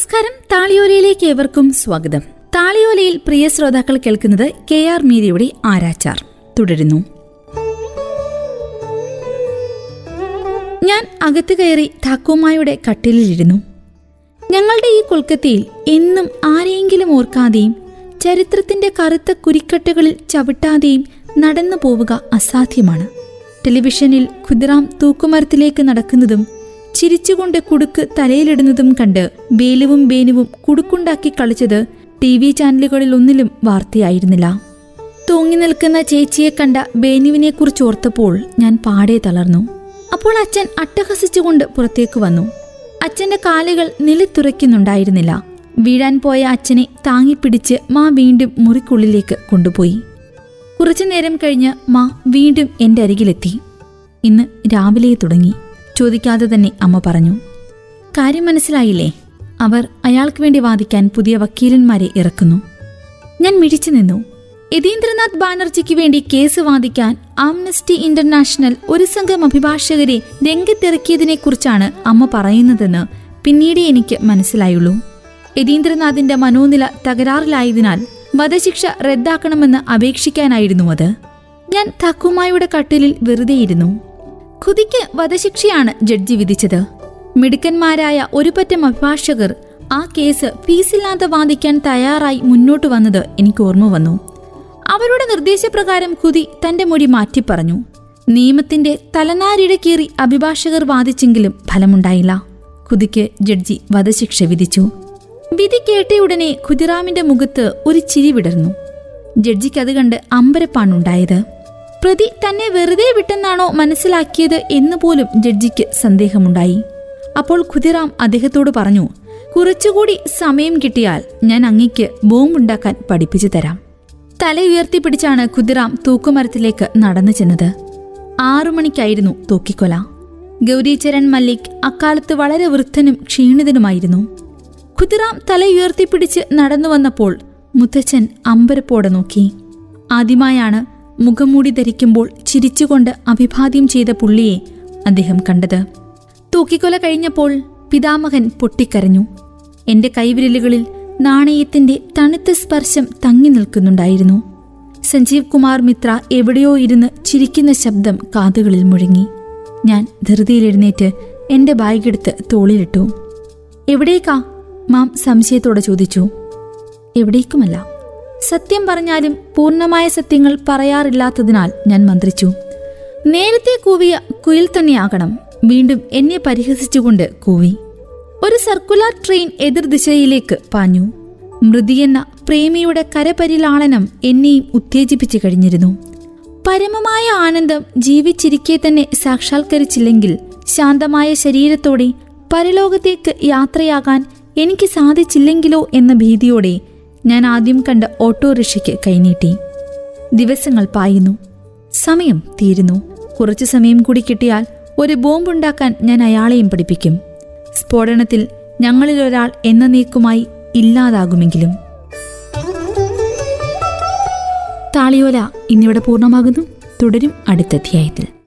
നമസ്കാരം. താളിയോലയിലേക്ക് ഏവർക്കും സ്വാഗതം. താളിയോലയിൽ പ്രിയ ശ്രോതാക്കൾ കേൾക്കുന്നത് കെ ആർ മീരയുടെ ആരാച്ചാർ. തുടരുന്നു. ഞാൻ അകത്ത് കയറി ഠാക്കുമായുടെ കട്ടിലിരുന്നു ഞങ്ങളുടെ ഈ കൊൽക്കത്തയിൽ എന്നും ആരെയെങ്കിലും ഓർക്കാതെയും ചരിത്രത്തിന്റെ കറുത്ത കുരിക്കട്ടുകളിൽ ചവിട്ടാതെയും നടന്നു പോവുക അസാധ്യമാണ്. ടെലിവിഷനിൽ ഖുദ്റാം തൂക്കുമരത്തിലേക്ക് നടക്കുന്നതും ചിരിച്ചുകൊണ്ട് കുടുക്ക് തലയിലിടുന്നതും കണ്ട് ബേലുവും ബേനുവും കുടുക്കുണ്ടാക്കി കളിച്ചത് ടി വി ചാനലുകളിൽ ഒന്നിലും വാർത്തയായിരുന്നില്ല. തൂങ്ങി നിൽക്കുന്ന ചേച്ചിയെ കണ്ട ബേനുവിനെക്കുറിച്ച് ഓർത്തപ്പോൾ ഞാൻ പാടെ തളർന്നു. അപ്പോൾ അച്ഛൻ അട്ടഹസിച്ചുകൊണ്ട് പുറത്തേക്ക് വന്നു. അച്ഛന്റെ കാലുകൾ നിലത്തുറയ്ക്കുന്നുണ്ടായിരുന്നില്ല. വീഴാൻ പോയ അച്ഛനെ താങ്ങിപ്പിടിച്ച് മാ വീണ്ടും മുറിക്കുള്ളിലേക്ക് കൊണ്ടുപോയി. കുറച്ചു നേരം കഴിഞ്ഞ് മാ വീണ്ടും എന്റെ അരികിലെത്തി. ഇന്ന് രാവിലെ തുടങ്ങി. ചോദിക്കാതെ തന്നെ അമ്മ പറഞ്ഞു കാര്യം മനസ്സിലായില്ലേ? അവർ അയാൾക്ക് വേണ്ടി വാദിക്കാൻ പുതിയ വക്കീലന്മാരെ ഇറക്കുന്നു. ഞാൻ മിഴിച്ചു നിന്നു. യതീന്ദ്രനാഥ് ബാനർജിക്ക് വേണ്ടി കേസ് വാദിക്കാൻ ആംനസ്റ്റി ഇന്റർനാഷണൽ ഒരു സംഘം അഭിഭാഷകരെ രംഗത്തിറക്കിയതിനെക്കുറിച്ചാണ് അമ്മ പറയുന്നതെന്ന് പിന്നീട് എനിക്ക് മനസ്സിലായുള്ളൂ. യതീന്ദ്രനാഥിന്റെ മനോനില തകരാറിലായതിനാൽ വധശിക്ഷ റദ്ദാക്കണമെന്ന് അപേക്ഷിക്കാനായിരുന്നു അത്. ഞാൻ തക്കുമായുടെ കട്ടിലിൽ വെറുതെയിരുന്നു. ഖുദിക്ക് വധശിക്ഷയാണ് ജഡ്ജി വിധിച്ചത്. മിടുക്കന്മാരായ ഒരുപറ്റം അഭിഭാഷകർ ആ കേസ് ഫീസില്ലാതെ വാദിക്കാൻ തയ്യാറായി മുന്നോട്ട് വന്നത് എനിക്ക് ഓർമ്മ വന്നു. അവരുടെ നിർദ്ദേശപ്രകാരം ഖുദി തന്റെ മൊഴി മാറ്റി പറഞ്ഞു. നിയമത്തിന്റെ തലനാരിഴക്കേറി അഭിഭാഷകർ വാദിച്ചെങ്കിലും ഫലമുണ്ടായില്ല. ഖുദിക്ക് ജഡ്ജി വധശിക്ഷ വിധിച്ചു. വിധി കേട്ടയുടനെ ഖുദിറാമിന്റെ മുഖത്ത് ഒരു ചിരി വിടർന്നു. ജഡ്ജിക്കത് കണ്ട് അമ്പരപ്പാണുണ്ടായത്. പ്രതി തന്നെ വെറുതെ വിട്ടെന്നാണോ മനസ്സിലാക്കിയത് എന്ന് പോലും ജഡ്ജിക്ക് സന്ദേഹമുണ്ടായി. അപ്പോൾ ഖുദിറാം അദ്ദേഹത്തോട് പറഞ്ഞു കുറച്ചുകൂടി സമയം കിട്ടിയാൽ ഞാൻ അങ്ങിക്ക് ബോംബുണ്ടാക്കാൻ പഠിപ്പിച്ചു തരാം. തല ഉയർത്തിപ്പിടിച്ചാണ് ഖുദിറാം തൂക്കുമരത്തിലേക്ക് നടന്നു ചെന്നത്. ആറു മണിക്കായിരുന്നു തൂക്കിക്കൊല. ഗൗരീചരൻ മല്ലിക് അക്കാലത്ത് വളരെ വൃദ്ധനും ക്ഷീണിതനുമായിരുന്നു. ഖുദിറാം തല ഉയർത്തിപ്പിടിച്ച് നടന്നു വന്നപ്പോൾ മുത്തച്ഛൻ അമ്പരപ്പോടെ നോക്കി. ആദ്യമായാണ് മുഖംമൂടി ധരിക്കുമ്പോൾ ചിരിച്ചുകൊണ്ട് അഭിവാദ്യം ചെയ്ത പുള്ളിയെ അദ്ദേഹം കണ്ടത്. തൂക്കിക്കൊല കഴിഞ്ഞപ്പോൾ പിതാമഹൻ പൊട്ടിക്കരഞ്ഞു. എന്റെ കൈവിരലുകളിൽ നാണയത്തിന്റെ തണുത്ത സ്പർശം തങ്ങി നിൽക്കുന്നുണ്ടായിരുന്നു. സഞ്ജീവ് കുമാർ മിത്ര എവിടെയോ ഇരുന്ന് ചിരിക്കുന്ന ശബ്ദം കാതുകളിൽ മുഴങ്ങി. ഞാൻ ധൃതിയിലെഴുന്നേറ്റ് എന്റെ ബാഗെടുത്ത് തോളിലിട്ടു. എവിടേക്കാ? മാം സംശയത്തോടെ ചോദിച്ചു. എവിടേക്കുമല്ല. സത്യം പറഞ്ഞാലും പൂർണമായ സത്യങ്ങൾ പറയാറില്ലാത്തതിനാൽ ഞാൻ മന്ത്രിച്ചു. നേരത്തെ കൂവിയ കുയിൽ തന്നെയാകണം. വീണ്ടും എന്നെ പരിഹസിച്ചുകൊണ്ട് കൂവി. ഒരു സർക്കുലർ ട്രെയിൻ എതിർദിശയിലേക്ക് പാഞ്ഞു. മൃതിയെന്ന പ്രേമിയുടെ കരപരിലാളനം എന്നെയും ഉത്തേജിപ്പിച്ചു കഴിഞ്ഞിരുന്നു. പരമമായ ആനന്ദം ജീവിച്ചിരിക്കെ തന്നെ സാക്ഷാത്കരിച്ചില്ലെങ്കിൽ ശാന്തമായ ശരീരത്തോടെ പരലോകത്തേക്ക് യാത്രയാകാൻ എനിക്ക് സാധിച്ചില്ലെങ്കിലോ എന്ന ഭീതിയോടെ ഞാൻ ആദ്യം കണ്ട ഓട്ടോറിക്ഷയ്ക്ക് കൈനീട്ടി ദിവസങ്ങൾ പായുന്നു. സമയം തീരുന്നു. കുറച്ചു സമയം കൂടി കിട്ടിയാൽ ഒരു ബോംബുണ്ടാക്കാൻ ഞാൻ അയാളെയും പഠിപ്പിക്കും. സ്ഫോടനത്തിൽ ഞങ്ങളിലൊരാൾ എന്ന നീക്കുമായി ഇല്ലാതാകുമെങ്കിലും. താളിയോല ഇന്നിവിടെ പൂർണമാകുന്നു. തുടരും അടുത്ത അധ്യായത്തിൽ.